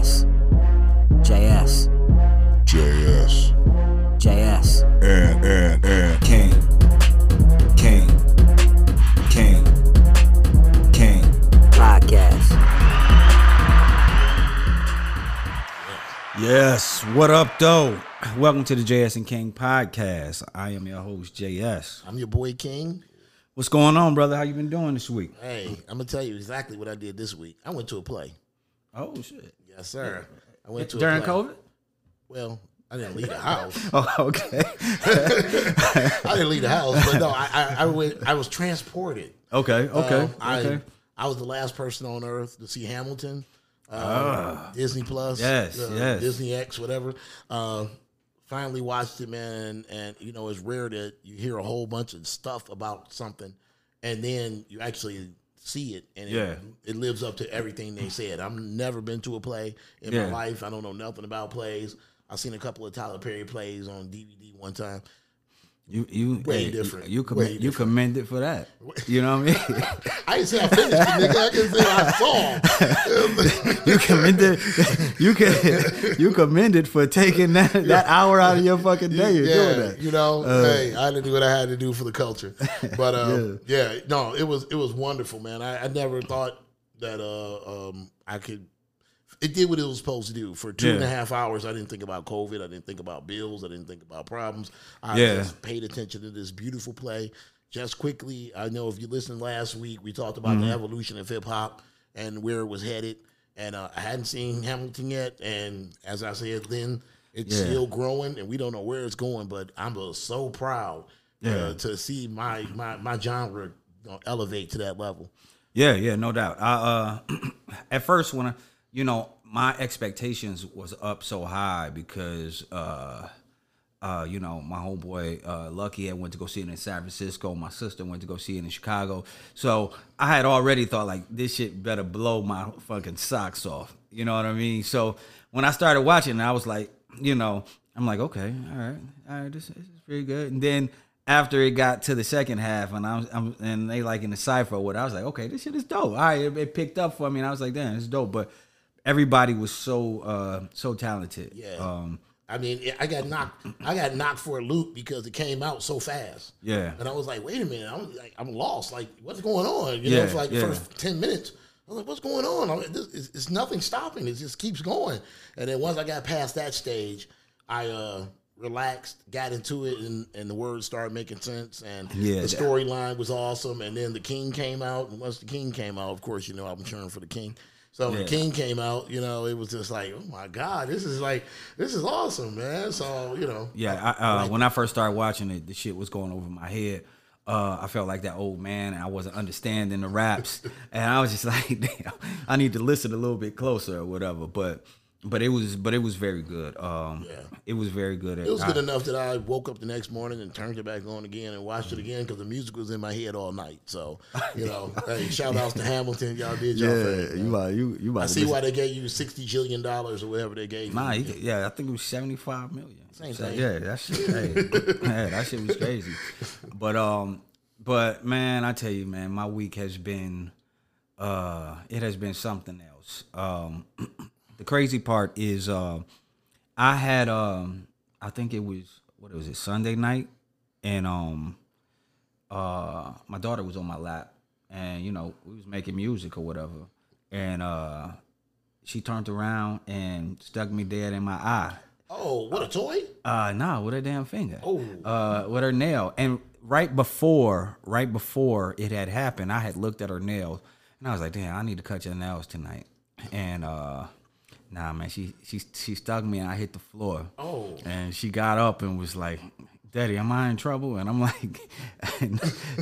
Jaess. Jaess. Jaess. Jaess. And, and, and. King. King. King. King. Podcast. Yes. What up, though? Welcome to the Jaess and King podcast. I am your host, Jaess. I'm your boy King. What's going on, brother? How you been doing this week? Hey, I'm gonna tell you exactly what I did this week. I went to a play. Oh shit. Yes, sir. I went to During. COVID? Well, I didn't leave the house. Oh, okay. I didn't leave the house, but no, I, I, I went. I was transported. okay. Okay. Um, I, okay. I was the last person on earth to see Hamilton. Uh, Disney Plus. Yes, uh, yes. Disney X, whatever. Uh, finally watched it, man, and you know it's rare that you hear a whole bunch of stuff about something, and then you actually see it, and Yeah. it, it lives up to everything they said. I've never been to a play in Yeah. my life. I don't know nothing about plays. I've seen a couple of Tyler Perry plays on DVD one time. You you Way hey, different. You you, you different. commended for that. You know what I mean? I didn't say I finished it, nigga. I can say I saw. you commended you can you commended for taking that that hour out of your fucking day and yeah, doing that. you know, hey, I had to do what I had to do for the culture. But uh, yeah. no, it was it was wonderful, man. I, I never thought that uh, um, I could. It did what it was supposed to do. For two and a half hours, I didn't think about COVID. I didn't think about bills. I didn't think about problems. I Yeah. just paid attention to this beautiful play. Just quickly, I know if you listened last week, we talked about Mm-hmm. the evolution of hip hop and where it was headed. And uh, I hadn't seen Hamilton yet. And as I said then, it's Yeah. still growing, and we don't know where it's going. But I'm uh, so proud Yeah. uh, to see my my my genre elevate to that level. Yeah, yeah, no doubt. I uh at first when I you know, my expectations was up so high because uh uh, you know, my homeboy uh Lucky I went to go see it in San Francisco. My sister went to go see it in Chicago. So I had already thought like this shit better blow my fucking socks off. You know what I mean? So when I started watching, I was like, you know, I'm like, okay, all right, all right, this, this is pretty good. And then after it got to the second half, and I was, I'm, and they like in the cipher, what I was like, okay, this shit is dope. All right, it, it picked up for me, and I was like, damn, it's dope. But everybody was so uh so talented. Yeah. Um. I mean, I got knocked. I got knocked for a loop because it came out so fast. Yeah. and I was like, "Wait a minute, I'm like, I'm lost. Like, what's going on?" You know, Yeah, for like yeah. the first ten minutes, I was like, "What's going on?" Like, this, it's, it's nothing stopping. It just keeps going. And then once I got past that stage, I uh relaxed, got into it, and, and the words started making sense. And Yeah, the storyline was awesome. And then the King came out, and once the King came out, of course, you know I'm cheering for the King. So when Yeah. King came out, you know, it was just like, oh my God, this is like, this is awesome, man. So you know, Yeah, I, uh, when I first started watching it, the shit was going over my head. Uh, I felt like that old man, and I wasn't understanding the raps, and I was just like, "Damn, I need to listen a little bit closer or whatever." But, but it was, but it was very good. Um, Yeah. it was very good. It was good I- enough that I woke up the next morning and turned it back on again and watched it again because the music was in my head all night. So, you know, hey, shout outs to Hamilton. Y'all did y'all Yeah, thing. you about you you about I see why they gave you sixty jillion dollars or whatever they gave Nah, you. yeah, I think it was seventy five million. Same So, thing. Yeah, that shit. hey, yeah, that shit was crazy. But um, but man, I tell you, man, my week has been, uh, it has been something else. Um, the crazy part is, uh, I had um, I think it was what was it Sunday night, and um, uh, my daughter was on my lap, and you know we was making music or whatever, and uh, she turned around and stuck me dead in my eye. Oh, what a toy! Uh, nah, with her damn finger. Oh. Uh, with her nail. And right before, right before it had happened, I had looked at her nails, and I was like, damn, I need to cut your nails tonight. And uh, nah, man, she she she stuck me, and I hit the floor. Oh. And she got up and was like. Daddy, am I in trouble? And I'm like,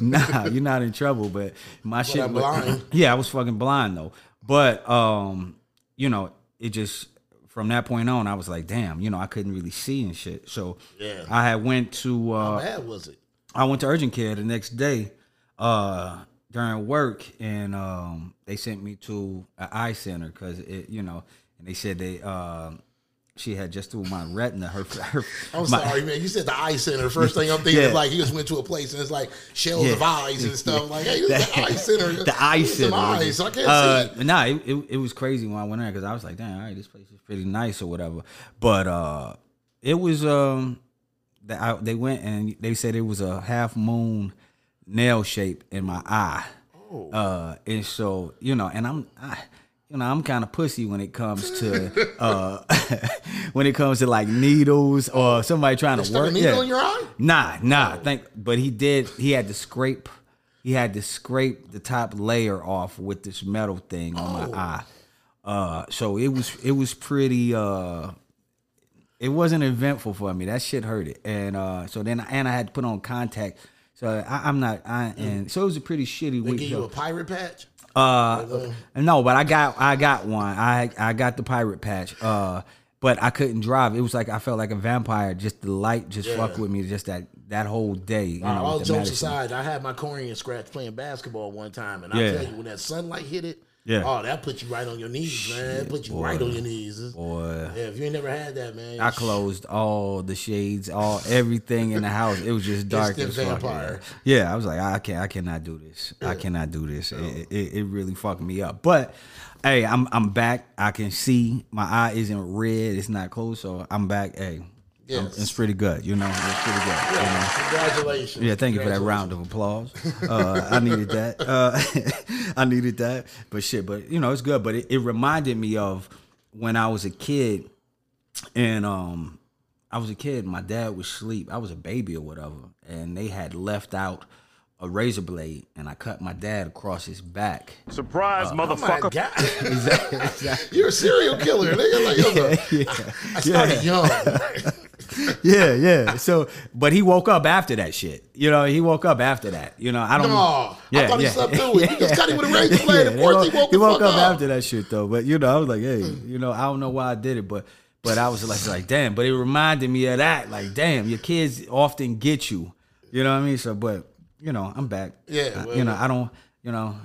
Nah, you're not in trouble. But my shit, I'm was- blind. yeah, I was fucking blind though. But um, you know, it just from that point on, I was like, damn, you know, I couldn't really see and shit. So Yeah. I had went to How uh, bad was it? I went to urgent care the next day uh, during work, and um, they sent me to an eye center because it, you know, and they said they uh, she had just through my retina. Her, her I'm my- sorry, man. You said the eye center. First thing I'm thinking Yeah. is like you just went to a place and it's like shells Yeah. of eyes and stuff. Like, hey, this is the eye center. the eye center. eyes, I can't uh, see. Nah, it, it, it was crazy when I went there because I was like, damn, all right, this place is pretty nice or whatever. But uh, it was um, the, I, they went and they said it was a half moon nail shape in my eye. Oh. Uh, and so you know, and I'm. I, you know, I'm kind of pussy when it comes to uh when it comes to like needles or somebody trying to work. a needle yeah. in your eye? Nah, nah. Think, but he did. He had to scrape. He had to scrape the top layer off with this metal thing on my eye. Uh, so it was it was pretty. Uh, it wasn't eventful for me. That shit hurt it, and uh, so then and I had to put on contact. So I, I'm not. I and so it was a pretty shitty They week. give you a pirate patch. Uh, no, but I got I got one. I I got the pirate patch. Uh, but I couldn't drive. It was like I felt like a vampire. Just the light just fucked with me. Just that that whole day. You know, all jokes aside, I had my cornea scratch playing basketball one time, and I tell you, when that sunlight hit it, Yeah. oh, that put you right on your knees, man. That put you right on your knees. Boy, Yeah, if you ain't never had that, man, I closed all the shades, all everything in the house. It was just dark as fuck. Yeah, I was like, I can't, I cannot do this. I cannot do this. It, it, it really fucked me up. But hey, I'm I'm back. I can see my eye isn't red. It's not closed, so I'm back. Hey, I'm- Yes. it's pretty good. You know, it's pretty good. you know? Yeah, congratulations. Yeah, thank you for that round of applause. Uh, I needed that. Uh, I needed that. But shit, but you know, it's good. But it, it reminded me of when I was a kid, and um, I was a kid. My dad was asleep. I was a baby or whatever, and they had left out a razor blade, and I cut my dad across his back. Surprise, Oh my motherfucker. God. Exactly. exactly. You're a serial killer. Nigga. Like, yo, the- I started young. yeah, yeah. So, but he woke up after that shit. You know, he woke up after that. You know, I don't. No, I thought he slept through it. You just cut him with a razor blade. Of course he woke the fuck up, up. after that shit though. But you know, I was like, hey, hmm. you know, I don't know why I did it, but but I was like, like, damn. But it reminded me of that. Like, damn, your kids often get you. You know what I mean? So, but you know, I'm back. Yeah, I- you know, I don't. You know,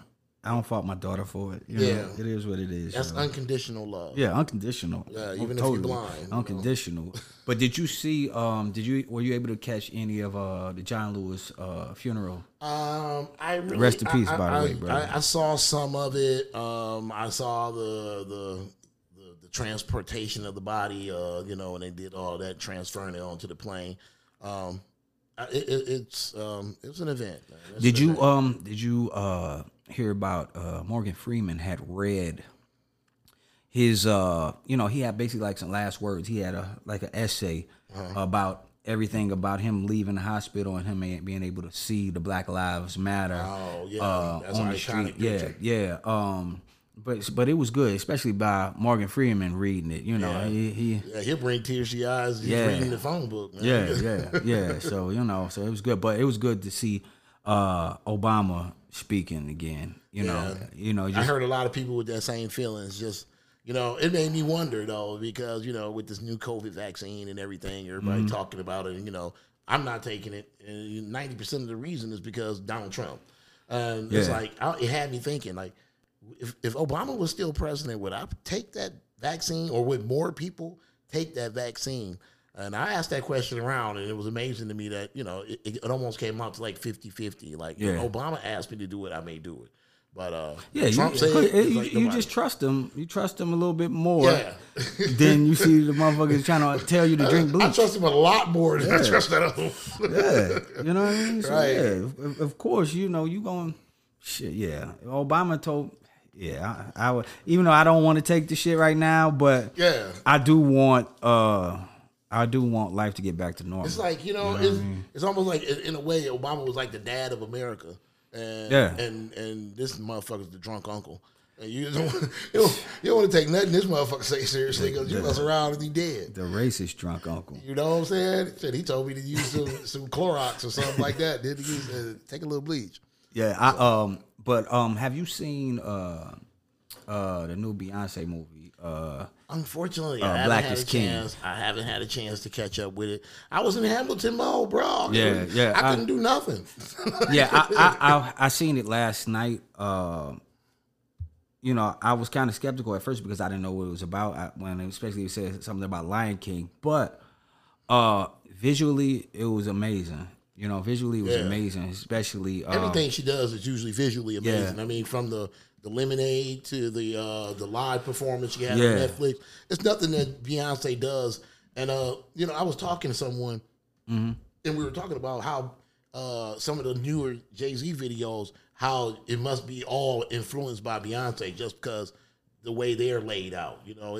I don't fault my daughter for it. You Yeah. know, it is what it is. That's you know? unconditional love. Yeah, unconditional. Yeah, Oh, even if you're blind, you know. Unconditional. but did you see? Um, did you were you able to catch any of uh the John Lewis uh funeral? Um, I really, Rest in peace, I, by the I- way, bro. I, I saw some of it. Um, I saw the the the, the transportation of the body. Uh, you know, and they did all that transferring it onto the plane. Um, it, it, it's um, it was an event. man. Did you event. um did you uh hear about uh Morgan Freeman had read his uh you know he had basically like some last words he had a like an essay Uh-huh. about everything about him leaving the hospital and him being able to see the Black Lives Matter Oh, yeah. uh, That's on the street yeah yeah um but but it was good especially by Morgan Freeman reading it you know Yeah. he, he Yeah, he'll bring tears to your eyes. He's Yeah. reading the phone book. Man. yeah, yeah, yeah. So you know, so it was good, but it was good to see uh Obama speaking again. You know, you know, I heard a lot of people with that same feelings. Just you know, it made me wonder though because you know with this new COVID vaccine and everything, everybody Mm-hmm. talking about it. And, you know, I'm not taking it. Ninety percent of the reason is because Donald Trump. And it's like I, it had me thinking like, if if Obama was still president, would I take that vaccine or would more people take that vaccine? And I asked that question around, and it was amazing to me that, you know, it, it almost came out to like 50 50. Like, Yeah. Obama asked me to do it, I may do it. But uh, yeah, Trump you, said, you, it's you, like you just trust them. You trust them a little bit more Yeah. than you see the motherfuckers trying to tell you to drink blue. I trust him a lot more than I trust that other one. yeah, you know what I mean. So, Right. Yeah, of, of course, you know you going shit. Yeah, Obama told. Yeah, I, I would. Even though I don't want to take the shit right now, but Yeah. I do want. uh I do want life to get back to normal. It's like, you know, it's, it's almost like, in a way, Obama was like the dad of America. And, Yeah. and and this motherfucker's the drunk uncle. And you don't, you don't, you don't want to take nothing this motherfucker say seriously because you mess around and he dead. the racist drunk uncle. You know what I'm saying? Shit, he told me to use some, some Clorox or something like that. Did use uh, take a little bleach. Yeah, I um, but um, have you seen uh, uh, the new Beyonce movie? Uh, Unfortunately, Uh, I haven't Black had is a King. chance. I haven't had a chance to catch up with it. I was in Hamilton mode, bro. Yeah, yeah, I I- couldn't do nothing. yeah, I, I I I seen it last night. Uh, you know, I was kind of skeptical at first because I didn't know what it was about I- when, especially it said something about Lion King. But uh visually, it was amazing. You know, visually, it was Yeah. amazing. Especially uh, Everything she does is usually visually amazing. Yeah. I mean, from the the lemonade to the uh the live performance you had Yeah. on Netflix. It's nothing that Beyonce does. And uh, you know, I was talking to someone Mm-hmm. and we were talking about how uh some of the newer Jay Z videos, how it must be all influenced by Beyonce just because the way they're laid out. You know,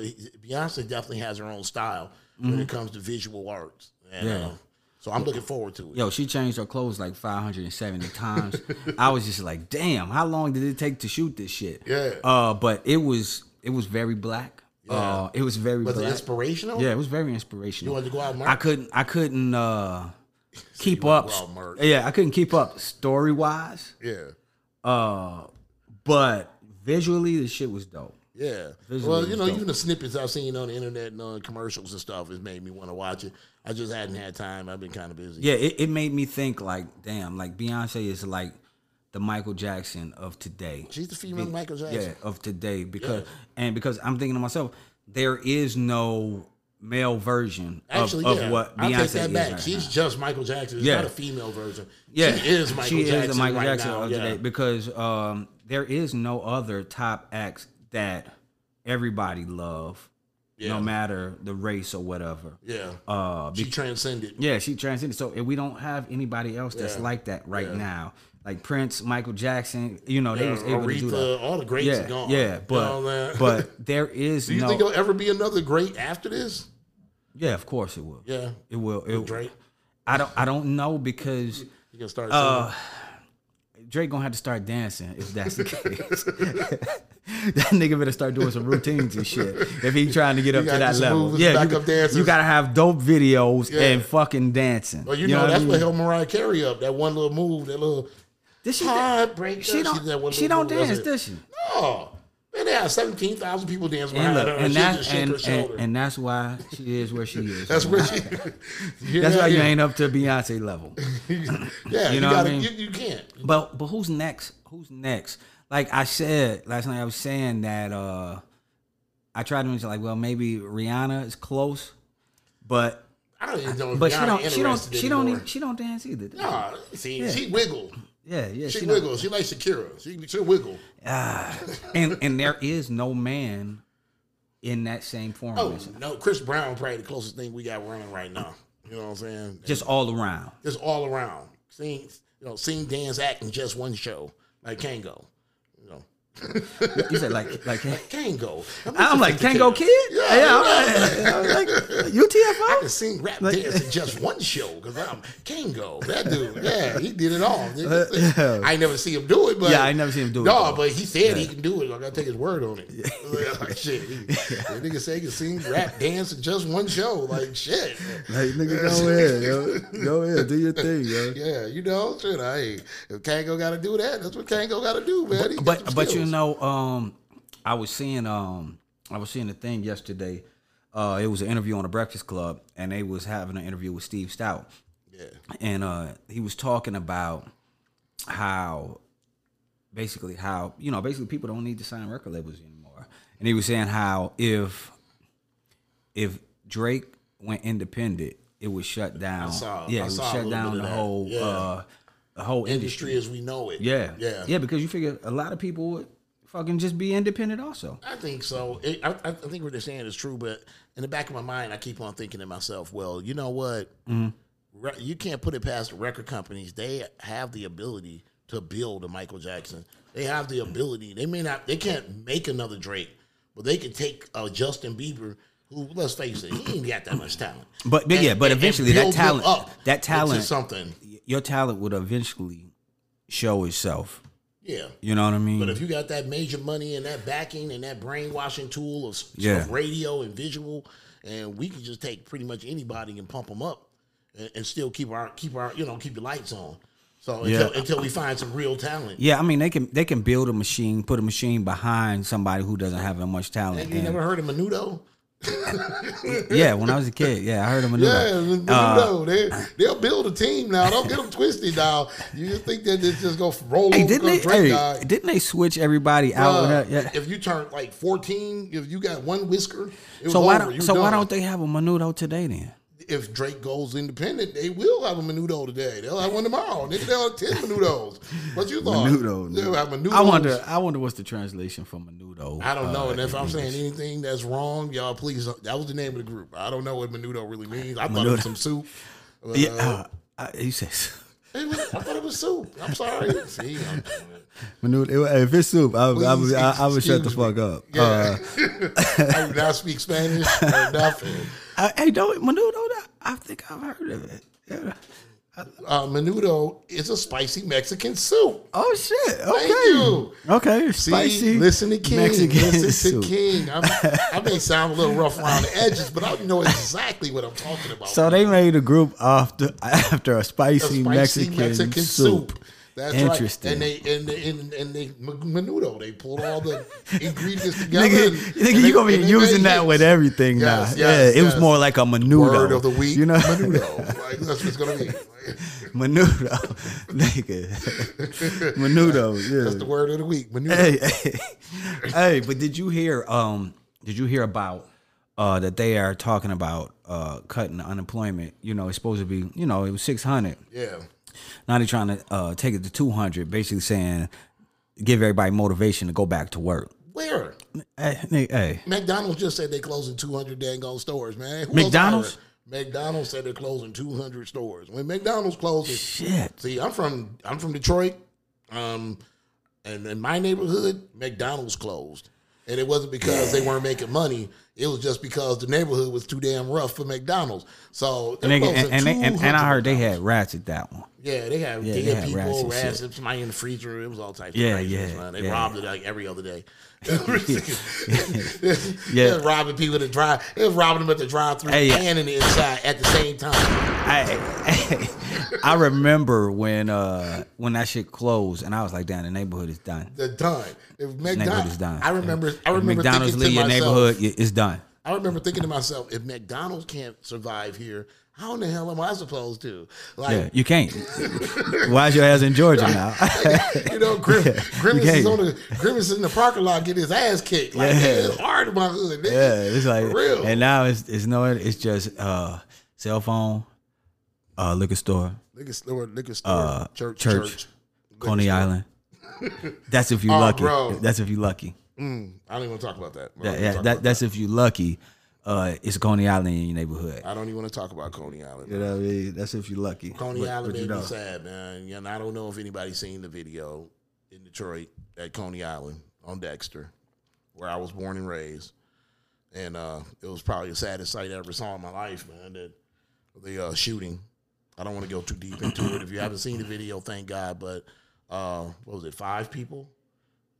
Beyonce definitely has her own style when it comes to visual arts. And, Mm-hmm. Yeah. So I'm looking forward to it. Yo, she changed her clothes like 570 times. I was just like, damn, how long did it take to shoot this shit? Yeah. Uh, but it was it was very black. Uh, it was very Was it inspirational? Yeah, it was very inspirational. You wanted to go out and I couldn't I couldn't uh keep up. to go out and march. Yeah, I couldn't keep up story wise. Yeah. Uh, but visually the shit was dope. Yeah. Visually well, you know, dope. even the snippets I've seen on the internet and on commercials and stuff has made me want to watch it. I just hadn't had time. I've been kind of busy. Yeah, it, it made me think like, damn, like Beyonce is like the Michael Jackson of today. She's the female Michael Jackson. Yeah, of today because and because I'm thinking to myself, there is no male version of, Actually, of yeah. what I'll Beyonce take that is back. right She's now. just Michael Jackson. It's Yeah. not a female version. Yeah, She is Michael she Jackson. is the Michael right Jackson now. of yeah. today because um, there is no other top acts that everybody love, Yeah. no matter the race or whatever. Yeah. Uh, she be- transcended. yeah, she transcended. So if we don't have anybody else that's Yeah. like that right Yeah. now, like Prince, Michael Jackson, you know, they was able to do Aretha, that. all the greats Yeah, are gone. yeah, but but there is do you no. think there'll ever be another great after this? yeah, of course it will. Yeah. It will. It, Drake. I don't. I don't know because You can start. Uh, Drake gonna have to start dancing if that's the case. that nigga better start doing some routines and shit if he trying to get up to that level. Yeah, you, you gotta have dope videos Yeah. and fucking dancing. well, you, know, what I that's mean? what held Mariah Carey up. That one little move, that little Did she, heartbreaker. she don't. She don't move. dance, does she? Oh, man, they seventeen thousand people dancing And behind look, her. and she that's and, and, and that's why she is where she is. that's where she. yeah, That's why you ain't up to Beyonce level. Yeah, you, know what I gotta. mean? You, you can't. But but who's next? Who's next? Like I said last night, I was saying that uh I tried to mention like, well, maybe Rihanna is close, but I don't even know if but she Rihanna don't she don't she don't she don't dance either. Nah, see, she wiggle. Yeah, yeah. She, She, don't- She like Shakira. She she wiggle. Ah, and and there is no man in that same form. Oh no, Chris Brown probably the closest thing we got running right now. You know what I'm saying? Just all around. just all around. Sing, you know, sing, dance, act in just one show like Kangol. You said like like Kangol. I'm like Kangol Kid. Yeah, yeah I'm like, I'm like I UTFO. can sing, rap, dance in just one show because I'm Kangol. That dude, yeah, he did it all. Uh, yeah. I ain't never see him do it, but Yeah, I never seen him do it, No, though. but he said he can do it. I gotta take his word on it. like, shit, he, that nigga say he can sing, rap, dance in just one show. Like shit. Like nigga, go ahead, yo. Go ahead, do your thing, yo. Yeah, you know, shit. I if Kangol got to do that, that's what Kangol got to do, man. He got but but you skills. know, um, I was seeing um, I was seeing a thing yesterday. Uh, it was an interview on the Breakfast Club, and they was having an interview with Steve Stoute, yeah, and uh, he was talking about how basically how you know basically people don't need to sign record labels anymore, and he was saying how if if Drake went independent, it would shut down. saw- yeah, I it would shut down the whole Yeah. uh, the whole industry. industry as we know it. Yeah, yeah, yeah. Because you figure a lot of people would fucking just be independent also. I think so. It, I, I think what they're saying is true, but in the back of my mind, I keep on thinking to myself, well, you know what? Mm-hmm. Re- you can't put it past the record companies. They have the ability to build a Michael Jackson. They have the ability. They may not. They can't make another Drake, but they can take a Justin Bieber. Who, let's face it, he ain't got that much talent. But- but yeah, but eventually that talent- that talent- something. Your talent would eventually show itself. Yeah. You know what I mean? But if you got that major money and that backing and that brainwashing tool of, Yeah. of radio and visual, and we can just take pretty much anybody and pump them up, and, and still keep our keep our you know keep the lights on. So Yeah. until, until we find some real talent. yeah, I mean they can they can build a machine, put a machine behind somebody who doesn't have that much talent. Have you and- never heard of Menudo? yeah, when I was a kid, yeah, I heard of Menudo. Yeah, Uh, Menudo. they they'll build a team now. Don't get them twisted now. You just think that it's just gonna roll Hey, over didn't they? Hey, died. didn't they switch everybody out? Yeah. If you turn like 14, if you got one whisker, it So was why over. don't so why don't they have a Menudo today then? If Drake goes independent, they will have a Menudo today. They'll have one tomorrow. Nigga, they'll have 10 Menudos. What you thought? Menudo. They'll have Menudos. I wonder. I wonder what's the translation for Menudo. I don't know. uh, and if I'm saying anything that's wrong, y'all please. That was the name of the group. I don't know what Menudo really means. I thought it was some soup. Uh, yeah, uh, uh, he says was- I thought it was soup. I'm sorry. See, I'm, Menudo. If it's soup, I, would- I, would- I, I would shut the me. fuck up. yeah. Uh, I do not speak Spanish or nothing. I, hey, don't Menudo? I think I've heard of it. Yeah. Uh, menudo is a spicy Mexican soup. Oh shit! Okay. you. Okay. See, Spicy. listen to King. Mexican listen soup. to King. I'm, I may sound a little rough around the edges, but I know exactly what I'm talking about. So they made a group after after a a spicy, spicy Mexican, soup. That's Interesting. right. And they and they, and, and they menudo. They pulled all the ingredients together. Nigga, and- nigga and you they- gonna be using that hits. with everything Yes, now. yes, yeah, it was more like a menudo. Word of the week, you know, menudo. Like, that's what it's gonna be. menudo, nigga, menudo. Yeah. That's the word of the week. Menudo. hey, hey, hey, but did you hear? Um, did you hear about uh that they are talking about uh cutting unemployment? You know, it's supposed to be. You know, it was six hundred. Yeah. Now they're trying to uh take it to two hundred, basically saying give everybody motivation to go back to work. Where? Hey, hey. McDonald's just said they're closing 200 dang on stores, man. Who McDonald's? McDonald's said they're closing 200 stores. When McDonald's closes, Shit. see, I'm from I'm from Detroit, um, and in my neighborhood, McDonald's closed, and it wasn't because they weren't making money. It was just because the neighborhood was too damn rough for McDonald's. So Nigga, closing and, and, they, and, and I heard they had rats at that one. Yeah, they had, Yeah, they they had had people, rats and rats, somebody in the freezer. It was all types Yeah, of yeah, man. They yeah. robbed it like every other day. Yeah. robbing people to drive. It was robbing them at the drive-through Hey, and in the inside at the same time. I, I remember when uh when that shit closed, and I was like, "Damn, the neighborhood is done. They're done. If Neighborhood is done." I remember. I remember McDonald's leave your myself, neighborhood, it's done. I remember thinking to myself, if McDonald's can't survive here, how in the hell am I supposed to? Like, Yeah, you can't. Why's your ass in Georgia now? you know, Grim, Grimace is on the Grimace is in the parking lot getting his ass kicked. Like, Yeah. it's hard in my hood. Nigga. yeah, it's like, For real. and now it's it's no, it's just uh cell phone, uh liquor store, liquor store, liquor store, uh, church, church, church. Coney Island. That's if you Oh, lucky. bro. That's if you're lucky. Mm, I don't even want to talk about that. That, yeah, that that's if you're lucky. Uh, it's Coney Island in your neighborhood. I don't even want to talk about Coney Island. You know what I mean? That's if you're lucky. Coney But- Island but you know. me sad, man. And I don't know if anybody's seen the video in Detroit at Coney Island on Dexter, where I was born and raised. And uh, it was probably the saddest sight I ever saw in my life, man. That the uh, shooting. I don't want to go too deep into it. If you haven't seen the video, thank God. But uh, what was it? Five people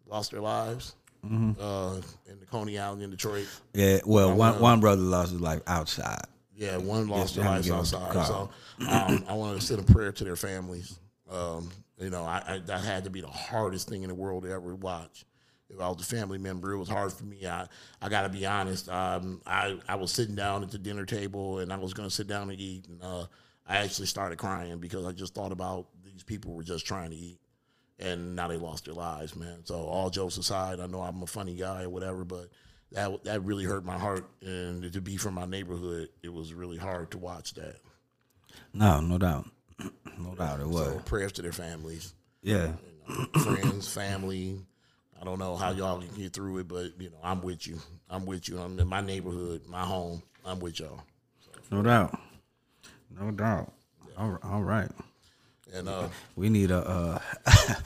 lost their lives Mm-hmm. uh, in the Coney Island in Detroit. Yeah, well, one one brother lost his life outside. Yeah, one lost Yeah, their they lives had to outside. So um, I want to send a prayer to their families. Um, you know, I, I that had to be the hardest thing in the world to ever watch. If I was a family member, it was hard for me. I, I got to be honest. Um, I, I was sitting down at the dinner table and I was going to sit down and eat. And uh, I actually started crying because I just thought about these people were just trying to eat. And now they lost their lives, man. So all jokes aside, I know I'm a funny guy or whatever, but that that really hurt my heart. And to be from my neighborhood, it was really hard to watch that. No, no doubt, no doubt it was. So prayers to their families, Yeah, friends, family. I don't know how y'all can get through it, but you know, I'm with you. I'm with you. I'm in my neighborhood, my home. I'm with y'all. no doubt, no doubt. All, all right, And uh, we need a uh,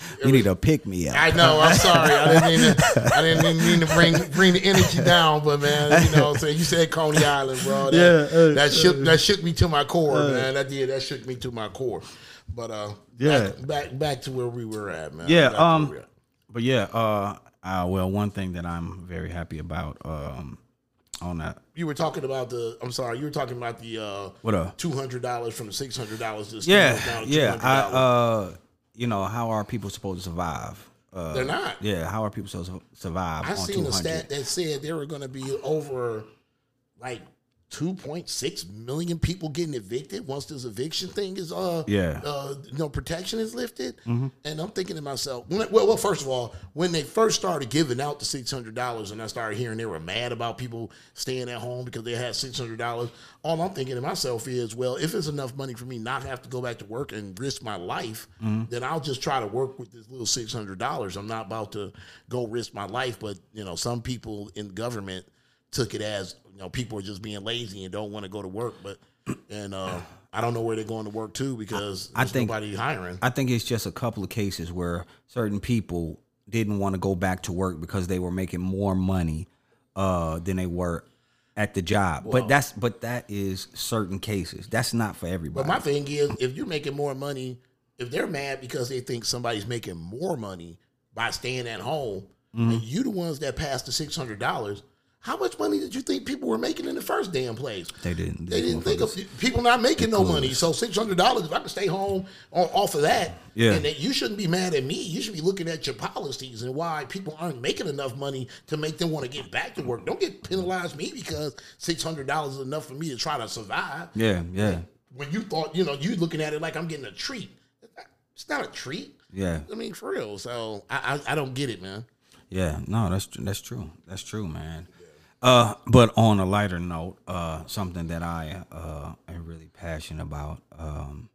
we need a pick me up. I know. I'm sorry. I didn't mean to. I didn't even mean to bring bring the energy down, but man, you know, so you said Coney Island, bro. That, Yeah, uh, that shook that shook me to my core, man. That did that shook me to my core. But uh, Yeah. back, back back to where we were at, man. Yeah, Back um, we were at. But yeah, uh, uh, well, one thing that I'm very happy about um, on that. you were talking about the. I'm sorry, you were talking about the uh, What up? two hundred dollars from six hundred dollars. Yeah, yeah. I, uh, you know, how are people supposed to survive? Uh, They're not. Yeah, how are people supposed to survive I on seen two a stat that said there were going to be over like 2.6 million people getting evicted once this eviction thing is uh Yeah. uh you know protection is lifted? And i'm thinking to myself when, well, well first of all when they first started giving out the $600 and i started hearing they were mad about people staying at home because they had $600 all i'm thinking to myself is well if it's enough money for me not have to go back to work and risk my life then i'll just try to work with this little $600 i'm not about to go risk my life but you know some people in government took it as you know people are just being lazy and don't want to go to work but and uh I don't know where they're going to work too because I there's think- nobody hiring. I think it's just a couple of cases where certain people didn't want to go back to work because they were making more money uh, than they were at the job. but that's but that is certain cases. That's not for everybody. But my thing is, if you're making more money, if they're mad because they think somebody's making more money by staying at home, Mm-hmm. and you the ones that passed the six hundred dollars, how much money did you think people were making in the first damn place? They didn't. They didn't think of people not making no money. So six hundred dollars, if I can stay home on, off of that, Yeah. and that you shouldn't be mad at me. You should be looking at your policies and why people aren't making enough money to make them want to get back to work. Don't get penalized me because six hundred dollars is enough for me to try to survive yeah, yeah, when you thought, you know, you looking at it like I'm getting a treat. It's not a treat. yeah, I mean, for real. So I I, I don't get it, man. yeah. No, that's that's true. That's true, man. Uh, but on a lighter note, uh, something that I uh am really passionate about. Um,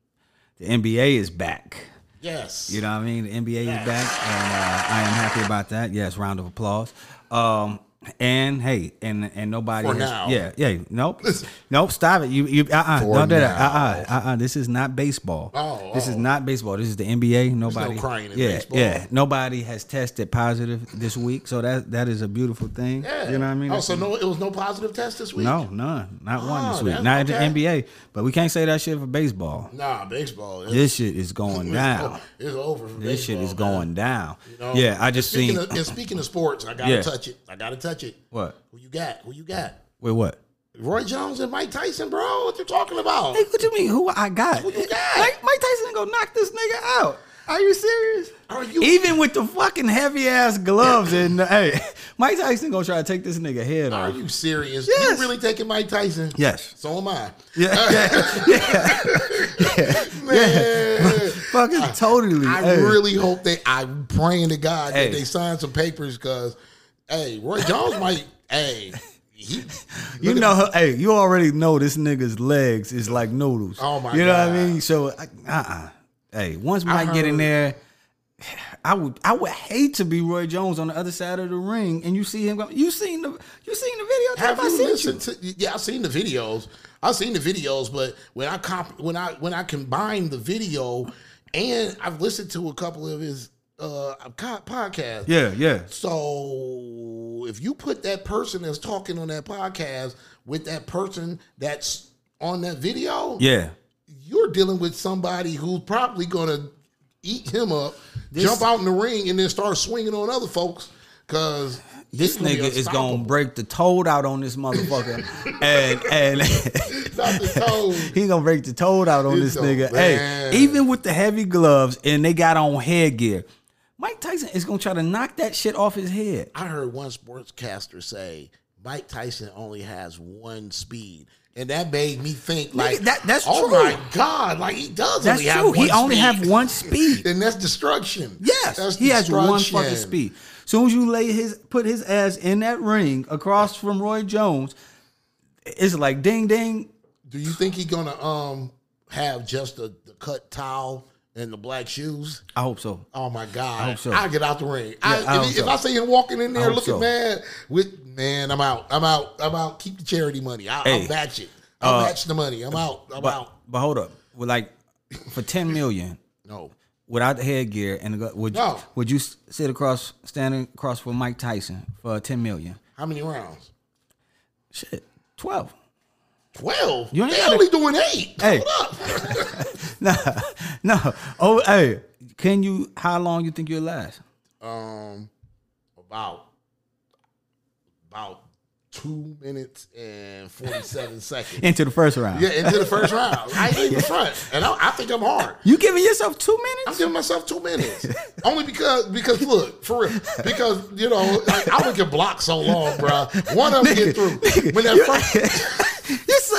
the NBA is back. Yes. You know what I mean? The NBA is back, and uh, I am happy about that. Yes, round of applause. Um, and hey, and and nobody. For has, now. Yeah, yeah. Nope, nope. Stop it. You you. Uh uh For Don't do that. Uh uh. Uh uh. This is not baseball. Oh, this is oh. not baseball. This is the NBA. Nobody. No crying in yeah, baseball. yeah. Nobody has tested positive this week, so that that is a beautiful thing. Yeah. You know what I mean? Oh, That's- so no, it was no positive test this week. no, none, not one this Oh, week. Not okay. the NBA, but we can't say that shit for baseball. Nah, baseball. This shit is going it's, down. It's over. For This shit is man. going down. You know? yeah, I just seen Of, and speaking of sports, I gotta Yeah. touch it. I gotta touch it. what? Who you got? Who you got? Wait, what? Roy Jones and Mike Tyson, bro. What you talking about? Hey, what you mean? Who I got? Who you got? Mike, Mike Tyson gonna knock this nigga out. Are you serious? Are you? Even with the fucking heavy ass gloves and hey, Mike Tyson gonna try to take this nigga head Are off. Are you serious? Yes. You really taking Mike Tyson? Yes. So am I. Yeah, yeah, yeah, Man. fucking totally. I hey. really hope they. I'm praying to God Hey. that they sign some papers because, hey, Roy Jones might. Hey, he, You know, hey, you already know this nigga's legs is like noodles. Oh, my You know what I mean? So, uh, uh Hey, once Mike get in there, I would, I would hate to be Roy Jones on the other side of the ring, and you see him go. You seen the, you seen the video? have I you sent listened to? Yeah, I've seen the videos. I've seen the videos, but when I comp, when I when I combine the video and I've listened to a couple of his uh podcast. Yeah, yeah. So if you put that person that's talking on that podcast with that person that's on that video, Yeah. you're dealing with somebody who's probably gonna eat him up, This- jump out in the ring, and then start swinging on other folks. Cause This nigga is gonna break the toad out on this motherfucker, and and Not the toad. he gonna break the toad out on this nigga. man. Hey, even with the heavy gloves and they got on headgear, Mike Tyson is gonna try to knock that shit off his head. I heard one sportscaster say Mike Tyson only has one speed. And that made me think like that- that's oh true. my God, like he does That's only have true. He only speed. have one speed. and that's destruction. Yes, That's he has one fucking speed. Soon as you lay his put his ass in that ring across from Roy Jones, it's like ding ding. Do you think he gonna um have just the, the cut towel and the black shoes? I hope so. Oh my God! I hope so. will get out the ring. Yeah, I if, hope if. I see him walking in there looking so. mad with man, I'm out. I'm out. I'm out. Keep the charity money. I, Hey, I'll match it. I'll uh, match the money. I'm out. I'm But out. but hold up, with like for ten million No. without the headgear and the, would No. would you sit across standing across from Mike Tyson for ten million? How many rounds? Shit, twelve. Twelve. You ain't they gotta- only doing eight. Hey. Hold up. No, no. Oh, hey, can you? How long you think you'll last? um, about about two minutes and forty seven seconds. Into the first round. Yeah, into the first round. I ain't even front, and I, I think I'm hard. You giving yourself two minutes? I'm giving myself two minutes, only because because look for real because you know like, I would get blocked so long, bro. One of them get through when that first.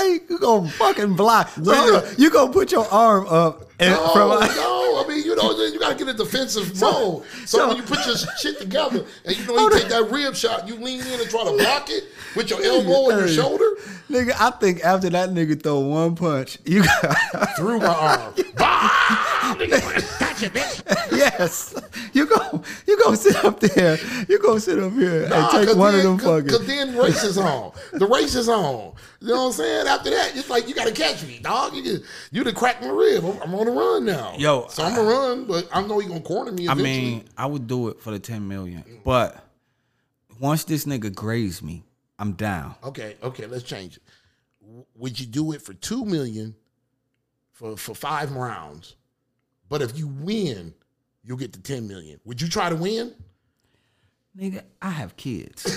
You say you gonna fucking block. So Well, hold on. you gonna put your arm up and No, from no, I mean you know you gotta get a defensive mode. So, so- when you put your shit together and you know you take that rib shot, you lean in and try to block it with your elbow and your shoulder Nigga, I think after that nigga throw one punch, you got through my arm. Bah! Nigga, Gotcha, bitch. yes. You go go sit up there. You go sit up here Nah, and take 'cause one then, of them cause, fucking Cause then race is on. The race is on. You know what I'm saying? After that, it's like you gotta catch me, dog. You can, you done cracked my rib. I'm, I'm on the run now. Yo, so I'm gonna run, but I know he gonna corner me. I mean, I would do it for the 10 million. But once this nigga grazed me, I'm down. okay, okay, let's change it. Would you do it for two million for for five rounds? But if you win, you'll get the ten million. Would you try to win? Nigga, I have kids.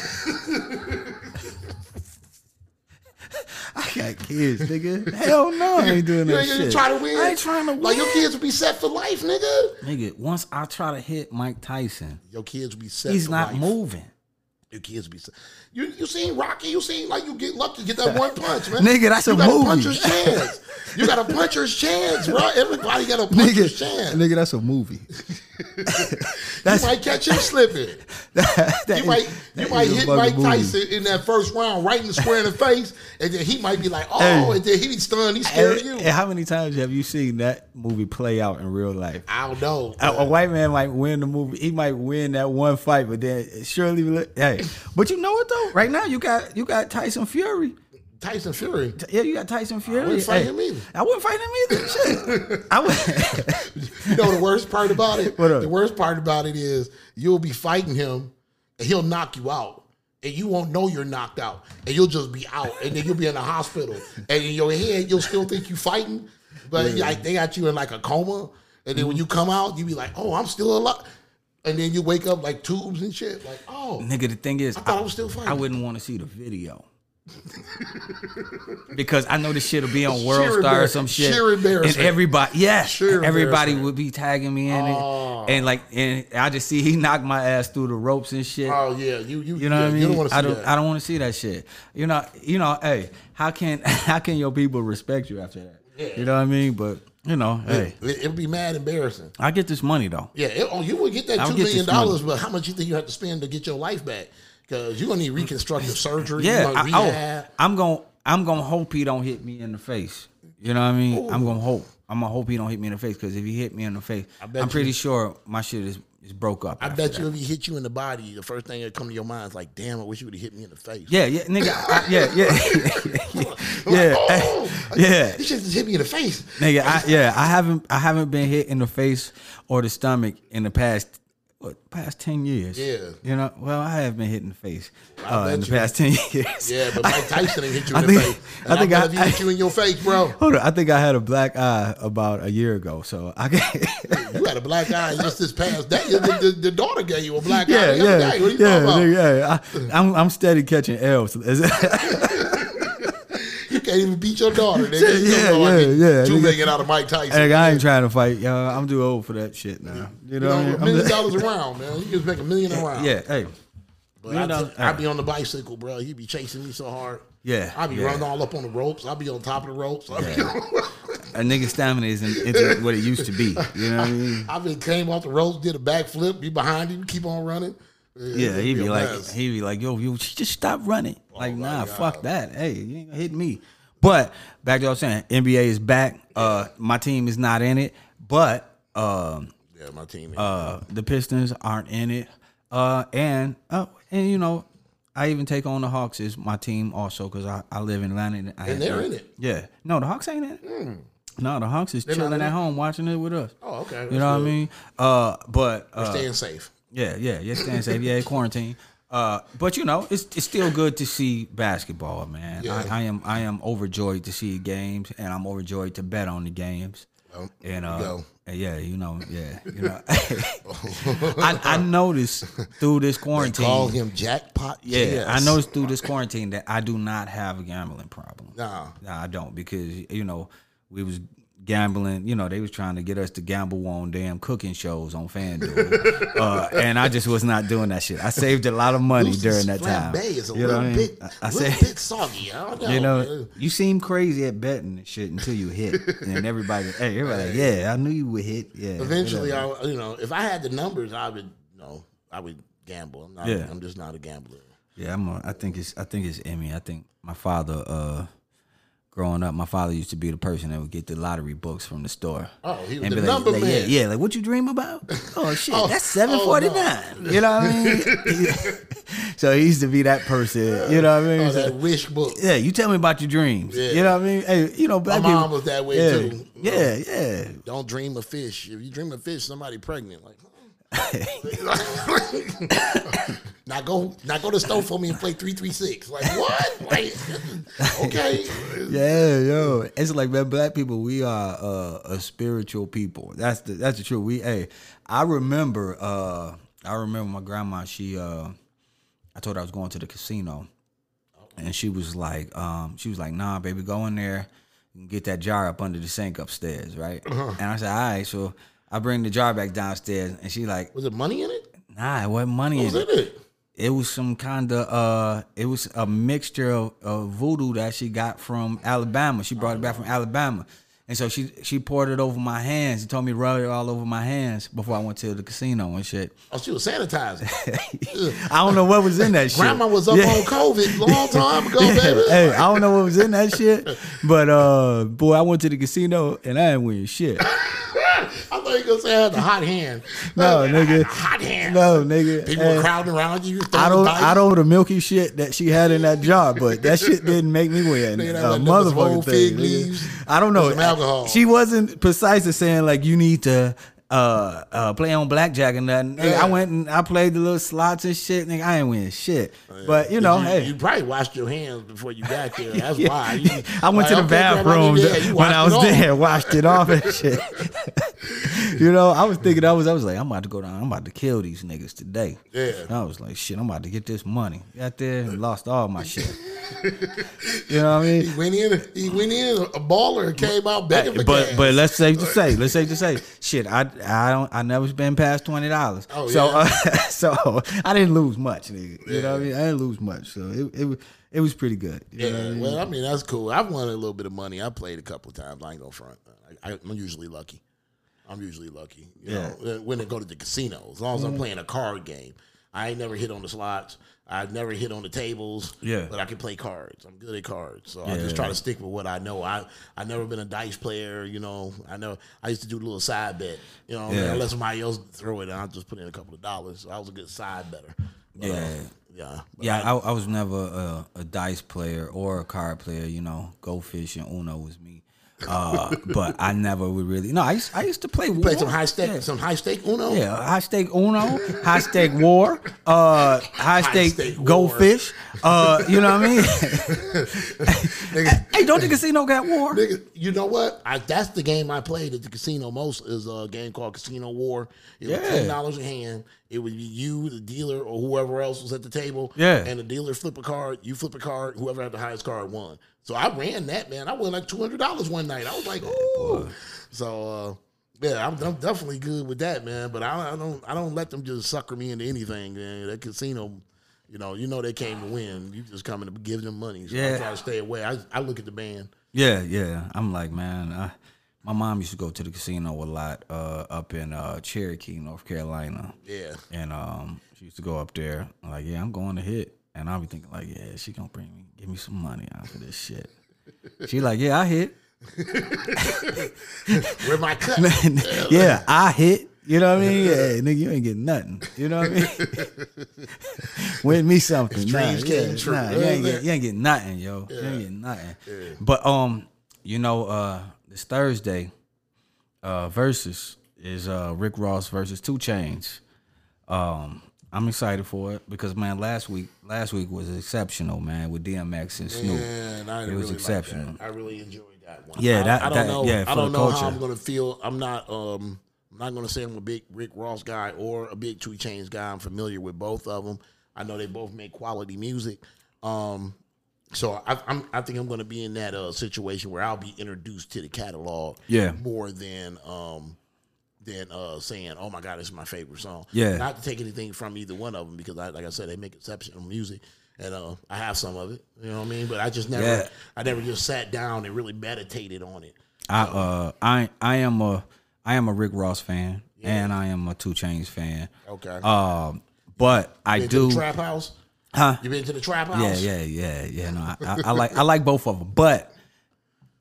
I got kids, nigga. Hell no, I ain't doing You that shit. try to win. I ain't trying to win. Like your kids will be set for life, nigga. Nigga, once I try to hit Mike Tyson, Your kids will be set. he's not life. moving. Your kids be. You you seen Rocky? You seen like you get lucky get that one punch, man. Nigga, that's you a got movie. a puncher's chance. You got a puncher's chance, bro. Everybody got a Nigga, puncher's chance. nigga, that's a movie. you might catch him slipping. That You is- might that you might hit Mike movie. Tyson in that first round, right in the square in the face, and then he might be like, "Oh," Hey. and then he be stunned. He's scared And, of you. and how many times have you seen that movie play out in real life? I don't know. A, a white man might win the movie. He might win that one fight, but then surely, hey. But you know what though? Right now, you got you got Tyson Fury. Tyson Fury. Yeah, you got Tyson Fury. I wouldn't fight Hey, him either. I wouldn't fight him either. Shit. I would. You know the worst part about it? The worst part about it is you'll be fighting him and he'll knock you out. And you won't know you're knocked out. And you'll just be out. And then you'll be in the hospital. And in your head, you'll still think you're fighting. But like they got you in like a coma. And then when mm-hmm. you come out, you be like, oh, I'm still alive. And then you wake up like tubes and shit. Like, oh, Nigga, the thing is, I, thought I was still fighting. I wouldn't want to see the video. Because I know this shit will be on World Star or some shit. and everybody, yes, everybody would be tagging me in Oh. it. And like, and I just see he knocked my ass through the ropes and shit. oh yeah. You you You know yeah, what I mean? You don't want to see I don't. that. I don't want to see that shit. You know. You know. Hey, how can how can your people respect you after that? Yeah. You know what I mean? But you know, hey, it, it'll be mad embarrassing. I get this money though. Yeah, it, oh, you would get that two million dollars, but how much you think you have to spend to get your life back? Because you're gonna need reconstructive surgery. Yeah, I, oh, rehab. oh, I'm gonna I'm gonna hope he don't hit me in the face. You know what I mean? I'm gonna hope. I'm gonna hope he don't hit me in the face because if he hit me in the face, I'm pretty sure my shit is, is broke up. I bet that. you if he hit you in the body, the first thing that come to your mind is like, "Damn, I wish you would have hit me in the face." Yeah, yeah, nigga. I, yeah, yeah, yeah, oh, yeah. You should have hit me in the face. nigga. I, yeah, I haven't I haven't been hit in the face or the stomach in the past what past ten years. Yeah. you know. Well, I have been hit in the face uh, in the you. past ten years. Yeah, but Mike Tyson ain't hit you I in the face. I think I- if he hit you in your face, bro, Hold on, I think I had a black eye about a year ago, so I can. you had a black eye just this past day. The, the, the daughter gave you a black yeah, eye the other yeah, day. What are you yeah, about? nigga, yeah. I, I'm I'm steady catching L's. You can't even beat your daughter. Nigga. You Yeah, know yeah, get yeah, Two nigga. million out of Mike Tyson. Hey, I ain't trying to fight, y'all. I'm too old for that shit now. You You know, know, what I mean? a I'm million dollars a round, man. You can make a million a round. Yeah, hey, But million I, dollars- I be on the bicycle, bro. He be chasing me so hard. Yeah, I be yeah. running all up on the ropes. I be on top of the ropes. I be a nigga stamina isn't, isn't what it used to be. You know what I mean? I been came off the ropes, did a backflip, be behind him, keep on running. Yeah, it'd he be like, mess. he be like, yo, yo, just stop running. Oh like, nah, God. fuck that. Hey, you ain't gonna hit me. But back to what I was saying, NBA is back. Uh, my team is not in it, but um, yeah, my team. uh, the Pistons aren't in it. Uh, and uh, and you know, I even take on the Hawks as my team also because I, I live in Atlanta and, I And they're in it. Yeah, no, the Hawks ain't in it. No, the Hawks is not chilling at home watching it with us. oh, okay. you know what I mean? Uh, but uh, Staying safe. yeah, yeah, yeah, staying safe. Yeah, quarantine. Uh, but you know, it's it's still good to see basketball, man. Yeah. I, I am I am overjoyed to see games, and I'm overjoyed to bet on the games. and uh, go. yeah, you know, yeah, you know, I, I noticed through this quarantine. Call him Jackpot. Yeah, Jaess. I noticed through this quarantine that I do not have a gambling problem. Nah. Nah, I don't because you know we was gambling. You know they was trying to get us to gamble on damn cooking shows on FanDuel, uh, and I just was not doing that shit. I saved a lot of money Lucy's during that time. is a You know little what I mean? bit, I- I little said, bit soggy. I don't know. you know, you seem crazy at betting and shit until you hit, and everybody, hey, everybody, like, yeah, I knew you would hit. Yeah, Eventually, whatever. I, you know, if I had the numbers, I would, you know, I would gamble. I'm not. Yeah. I'm just not a gambler. Yeah, I'm. A, I think it's. I think it's Emmy. I think my father. uh Growing up, my father used to be the person that would get the lottery books from the store. Oh, he was And the be number like, man. Yeah, yeah, like what you dream about? Oh shit, Oh, that's oh, seven forty nine. You know what I mean? so he used to be that person. You know what I mean? Oh, So- that wish book. yeah, you tell me about your dreams. Yeah. You know what I mean? Hey, you know, My mom people- was that way yeah, too. Yeah, yeah. Don't dream of fish. If you dream of fish, somebody pregnant. Like, now go, now go to the stove for me and play three three six. Like what? Like, okay. Yeah, yo, it's like man, black people, we are uh, a spiritual people. That's the that's the truth. We, hey, I remember, uh, I remember my grandma. She, uh, I told her I was going to the casino, and she was like, um, she was like, nah, baby, go in there and get that jar up under the sink upstairs, right? And I said, all right, so I bring the jar back downstairs, and she like, Was it money in it? nah, it wasn't money What was in in it it? it was some kind of uh it was a mixture of, of voodoo that she got from Alabama. She brought it back from Alabama. And so she she poured it over my hands and told me to rub it all over my hands before I went to the casino and shit. Oh, she was sanitizing. I don't know what was in that shit. Grandma was up Yeah. on COVID a long time ago, Yeah. baby. Hey, I don't know what was in that shit, but uh, boy, I went to the casino and I ain't win shit. I thought you were gonna say I had the hot hand. No, I nigga. a Hot hand. No, nigga. People Hey, were crowding around you. I don't, I don't know the milky shit that she had in that jar, but that shit didn't make me win. Nigga, a wasn't nothing but some motherfucking thing. leaves I don't know. alcohol. She wasn't precise in saying like you need to uh, uh, play on blackjack and nothing. Yeah. I went and I played the little slots and shit. Nigga, I ain't win shit. But you know, you, hey. you probably washed your hands before you got there. That's Yeah. why. You- I went like, to the bathroom when I was off. there, washed it off and shit. you know, I was thinking, I was, I was like, I'm about to go down, I'm about to kill these niggas today. Yeah. And I was like, shit, I'm about to get this money. Got there and lost all my shit. you know what I mean? He went in. He went in a baller and came out begging for But cash. but let's safe to say, let's safe to say, shit, I I don't I never spend past twenty dollars. Oh, so yeah. uh, so I didn't lose much, nigga. You know what I mean? I didn't lose much, so it it was it was pretty good. What I Yeah, mean? well, I mean that's cool. I've won a little bit of money. I played a couple of times. I ain't gonna front. I, I'm usually lucky. I'm usually lucky. You Yeah. Know, when I go to the casino, as long as I'm playing a card game, I ain't never hit on the slots. I've never hit on the tables. Yeah. but I can play cards. I'm good at cards, so I just try to stick with what I know. I I never been a dice player. You know, I know I used to do a little side bet. You know, Yeah. I let somebody else throw it, and I'll just put in a couple of dollars. So I was a good side better. But, Yeah. uh, yeah, Yeah, I- I, I was never a, a dice player or a card player. You know, Go Fish and Uno was me. Uh, but I never would really. No, I used I used to play. play some high stake, Yeah. some high stake Uno. Yeah, high stake Uno, high stake War, uh, high stake, stake Go. Fish. Uh, you know what I mean? hey, don't the casino got War? Nigga, you know what? I, that's the game I played at the casino most is a game called Casino War. It was Yeah. ten dollars a hand. It would be you, the dealer, or whoever else was at the table. Yeah. And the dealer flip a card, you flip a card, whoever had the highest card won. So I ran that, man. I won like two hundred dollars one night. I was like, ooh. So uh yeah, I'm, I'm definitely good with that, man. But I, I don't, I don't let them just sucker me into anything, man. That casino, you know, you know they came to win. You just coming to give them money. So I Yeah. try to stay away. I, I look at the band. Yeah, yeah. I'm like, man, I, my mom used to go to the casino a lot uh, up in uh, Cherokee, North Carolina. Yeah. And um, she used to go up there. I'm like, yeah, I'm going to hit. And I'll be thinking, like, yeah, she gonna bring me, give me some money out for this shit. She like, yeah, I hit. Where my cut? yeah, I hit. You know what I mean? Yeah, nigga, you ain't getting nothing. You know what I mean? Win me something. His Nah, yeah, true. Nah, you, ain't get, you ain't getting nothing, yo. You ain't getting nothing. But um, you know, uh, this Thursday, uh, versus is uh Rick Ross versus 2 Chainz. Um, I'm excited for it because man, last week last week was exceptional, man, with DMX and Snoop. I It was really exceptional. that. I really enjoyed that one. Yeah, I, that- I don't that- know. yeah, I don't know culture. how I'm gonna feel. I'm not. Um, I'm not gonna say I'm a big Rick Ross guy or a big 2 Chainz guy. I'm familiar with both of them. I know they both make quality music. Um, so I, I'm. I think I'm gonna be in that uh, situation where I'll be introduced to the catalog. Yeah. More than um, than uh, saying, "Oh my God, this is my favorite song." Yeah. Not to take anything from either one of them because, I, like I said, they make exceptional music, and uh, I have some of it. You know what I mean? But I just never, Yeah. I never just sat down and really meditated on it. I uh I I am a I am a Rick Ross fan and I am a 2 Chainz fan. Okay. Um, but I been do. to the trap house? Huh? You been to the trap Yeah, house? yeah, yeah, yeah. No, I, I, I like I like both of them, but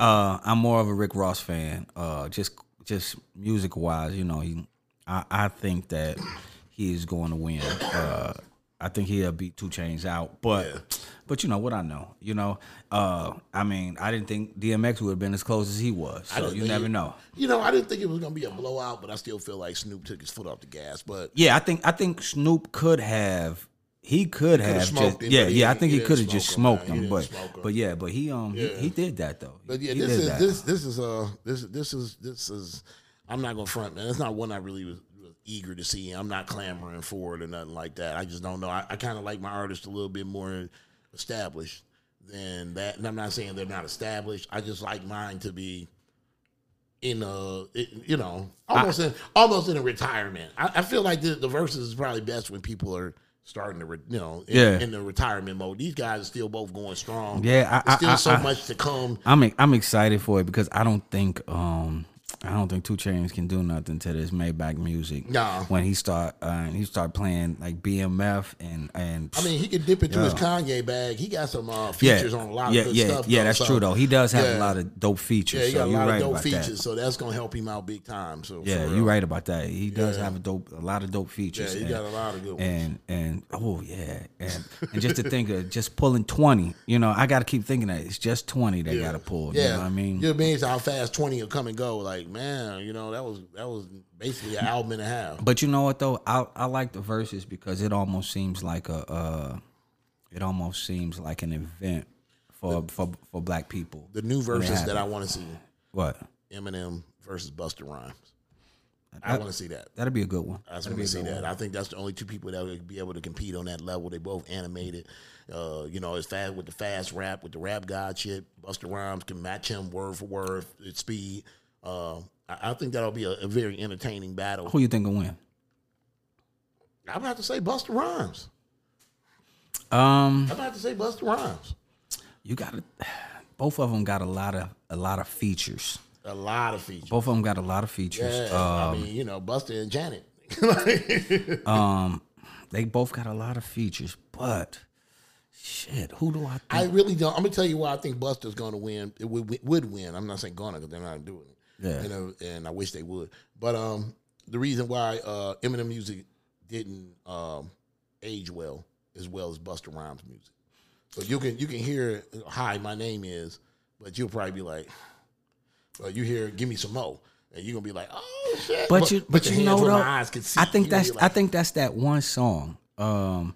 uh, I'm more of a Rick Ross fan. Uh, just just music wise, you know, he I, I think that he is going to win. Uh, I think he'll beat 2 Chainz out, but but you know what I know, you know. Uh, I mean, I didn't think DMX would have been as close as he was, so you never it- know. You know, I didn't think it was gonna be a blowout, but I still feel like Snoop took his foot off the gas. But Yeah, I think I think Snoop could have. He could have just him, yeah he yeah. I think he he could have just smoke him, smoked man. Him, but smoke but yeah, but he um he, Yeah. he did that though. but yeah, He this is that. this this is uh this this is this is I'm not gonna front man. It's not one I really was, was eager to see. I'm not clamoring for it or nothing like that. I just don't know. I, I kind of like my artists a little bit more established than that. And I'm not saying they're not established. I just like mine to be in a you know almost in almost in a retirement. I, I feel like the, the verses is probably best when people are starting to re, you know in, Yeah. in the retirement mode. These guys are still both going strong. Yeah, I- There's still I- I- so I- much to come. I'm I'm excited for it because I don't think um I don't think 2 Chainz can do nothing to this Maybach music. Nah. When he start uh, he start playing like BMF and and I mean, he can dip into his Yeah. Kanye bag. He got some uh, yeah features on a lot yeah of good yeah stuff. yeah though, that's so- true though. He does have Yeah. a lot of dope features. Yeah, he so a lot right of dope features, that. so that's gonna help him out big time. So Yeah, you're right about that. He does Yeah. have a dope, a lot of dope features. Yeah, he and, got a lot of good ones. and and oh yeah, and and just to think of just pulling twenty, you know, I got to keep thinking that it's just twenty they got to pull. Yeah, You know what I mean? you're amazed how fast twenty will come and go. Like, man, you know that was that was basically an album and a half. But you know what though, I I like the verses because it almost seems like a, uh, it almost seems like an event for for for black people. The new verses that I want to see: what Eminem versus Busta Rhymes. I want to see that. that'd be a good one. I want to see that. one. I think that's the only two people that would be able to compete on that level. They both animated. Uh, you know, it's fast with the fast rap, with the rap god shit. Busta Rhymes can match him word for word at speed. Uh, I, I think that'll be a, a very entertaining battle. Who you think will win? I'm about to say Busta Rhymes. Um, I'm about to say Busta Rhymes. you got to both of them got a lot of a lot of features. A lot of features. Both of them got a lot of features. Yeah, Um, I mean, you know, Busta and Janet. um, they both got a lot of features, but shit, who do I think? I really don't. I'm gonna tell you why I think Busta's gonna win. It would, would win. I'm not saying gonna because they're not doing it. Yeah. You know, and I wish they would. But um, the reason why uh, Eminem music didn't um, age well as well as Busta Rhymes music. So you can you can hear "Hi, my name is," but you'll probably be like, well, you hear "Give me some more," and you're gonna be like, "Oh shit!" but you, but, you know though, my eyes can see. I think that's be I think that's that one song. Um,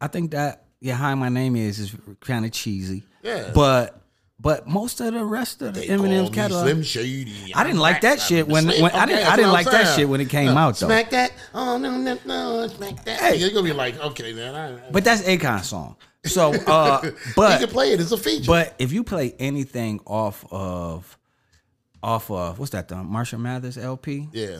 I think that yeah, hi, my name is is kind of cheesy. Yeah. but but most of the rest of the They me catalog, Slim Shady. I didn't like that shit when- when- I didn't- I didn't like that shit when it came out, though. Smack that. Oh no no no! Smack that. Hey. you're gonna be like, okay, man. I, but that's Akon's song. So, uh, you can play it. It's a feature. But if you play anything off of off of what's that the Marshall Mathers LP, yeah,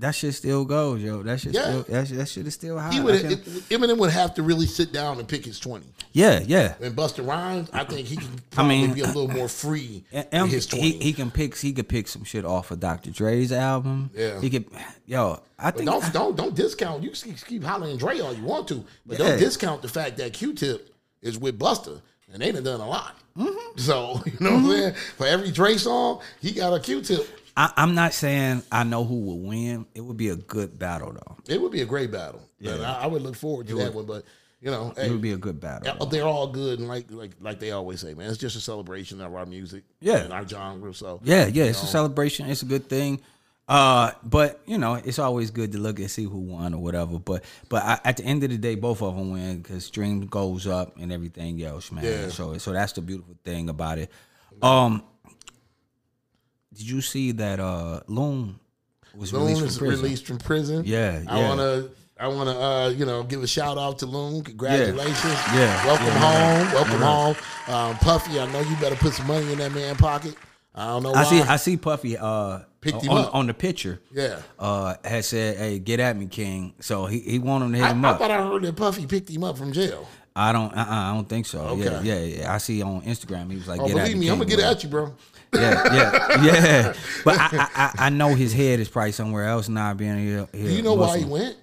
that shit still goes, yo. That shit Yeah. still that shit, that shit is still high. he I would. can- Eminem would have to really sit down and pick his twenty. yeah, yeah. And Busta Rhymes, I think he can probably mean, be a little uh, more free And- with his he, twenty. he can pick he could pick some shit off of Dr. Dre's album. Yeah. He could yo, I But think don't don't don't discount. You keep, keep hollering Dre all you want to, but Yeah. don't discount the fact that Q-Tip is with Buster, and they done done a lot. Mm-hmm. So you know what I'm mm-hmm. saying. For every Dre song, he got a Q-Tip. I, I'm not saying I know who will win. It would be a good battle though. It would be a great battle. Yeah, I, I would look forward to that one. But you know, It hey, would be a good battle. though. they're all good, and like like like they always say, man, it's just a celebration of our music, Yeah. and our genre. So Yeah, yeah, it's a celebration. It's a good thing. Uh, but you know, it's always good to look and see who won or whatever. But but I, at the end of the day, both of them win because stream goes up and everything else, man. Yeah. So so that's the beautiful thing about it. Um, did you see that uh Loon was Loon released from prison? released from prison. Yeah, I wanna I wanna uh, you know, give a shout out to Loon. Congratulations. Yeah, Welcome yeah, home. Welcome home. Um, Puffy, I know you better put some money in that man pocket. I don't know why. I see I see Puffy uh Picked him on, up. on the picture. Yeah. Uh had said, Hey, get at me, King. So he, he wanted him to hit I, him up. I thought I heard that Puffy picked him up from jail. I don't uh, I don't think so. Yeah, Okay. yeah, yeah. I see on Instagram he was like, Oh, believe me, I'm gonna get bro. at you, bro. Yeah, yeah, yeah. But I, I, I, I know his head is probably somewhere else, not being here. here Do you know why he went?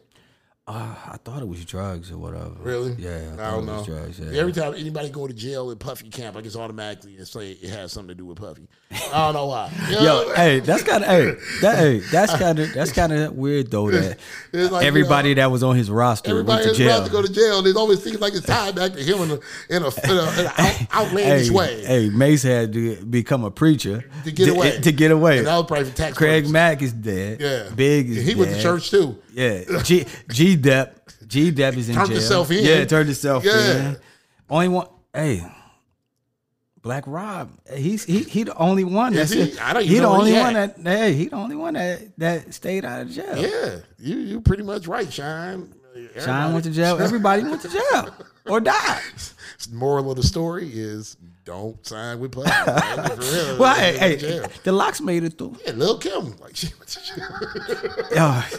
Uh, I thought it was drugs or whatever. Really? Yeah, I, I, don't know. drugs. Yeah. Every time anybody go to jail at Puffy camp, I guess automatically and say it has something to do with Puffy. I don't know why. You Yo, hey, that's kind of hey, that hey, that's kind of that's kind of weird though that It's like, you everybody know, that was on his roster Everybody went to jail. about to go to jail. They always think like it's tied back to him in a in a, in a, in a out, outlandish hey, way. hey, Mase had to become a preacher To get away. To get away. And that was probably for tax Craig purposes. Mack is dead. Yeah. Big is he went to dead. church too. Yeah, G G Dep G Dep is in Turned jail. himself in. Yeah, turned himself Yeah. in. Only one. Hey, Black Rob. He's he he the only one. That's he? I don't he the only he one at. that hey he the only one that that stayed out of jail. Yeah, you you pretty much right, Shyne. Shyne went to jail. Everybody went to jail or died. Moral of the story is don't sign with man. For real. Well, hey, hey, jail. the LOX made it through. Yeah, Lil Kim, like she went to jail. Oh,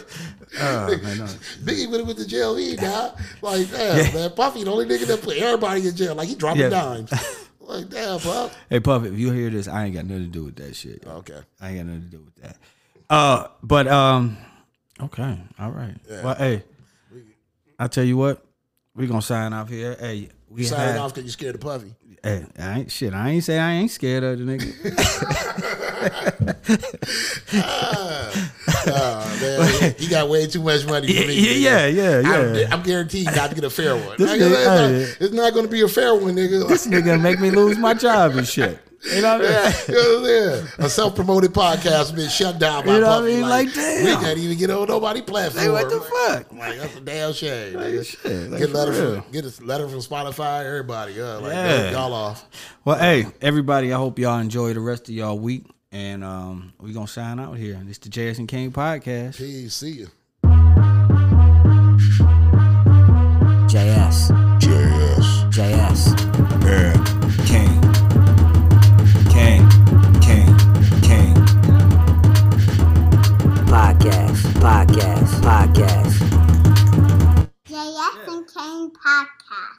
oh, man, no. Biggie went to jail. He died. Like damn, man. Puffy, the only nigga that put everybody in jail. Like he dropping Yeah. dimes. Like damn, Puff. Hey, Puff, if you hear this, I ain't got nothing to do with that shit. Okay. I ain't got nothing to do with that. Uh, but um, okay, all right. Well, hey, I tell you what, we gonna sign off here. Hey, we Sign had, off because you scared of Puffy. Hey, I ain't shit. I ain't say I ain't scared of the nigga. Oh, man, he got way too much money for me. yeah, nigga. yeah, yeah, I'm, yeah. I'm guaranteed not to get a fair one. This nigga- it's, not, it's not going to be a fair one, nigga. this nigga make me lose my job and shit. You know what I mean? You know what I'm saying? A self-promoted podcast been shut down by You know what I mean? Like, damn. we can't even get on nobody platform. Hey, what the Like, fuck? Like, that's a damn shame. Like, shit, get for letter real. from, get a letter from Spotify, everybody. Uh, like, Yeah. y'all off. Well, hey, everybody, I hope y'all enjoy the rest of y'all week. And um, we gonna sign out here. It's the Jaess and King podcast. Peace. See you. JS, JS, podcast, podcast. JS and King Podcast.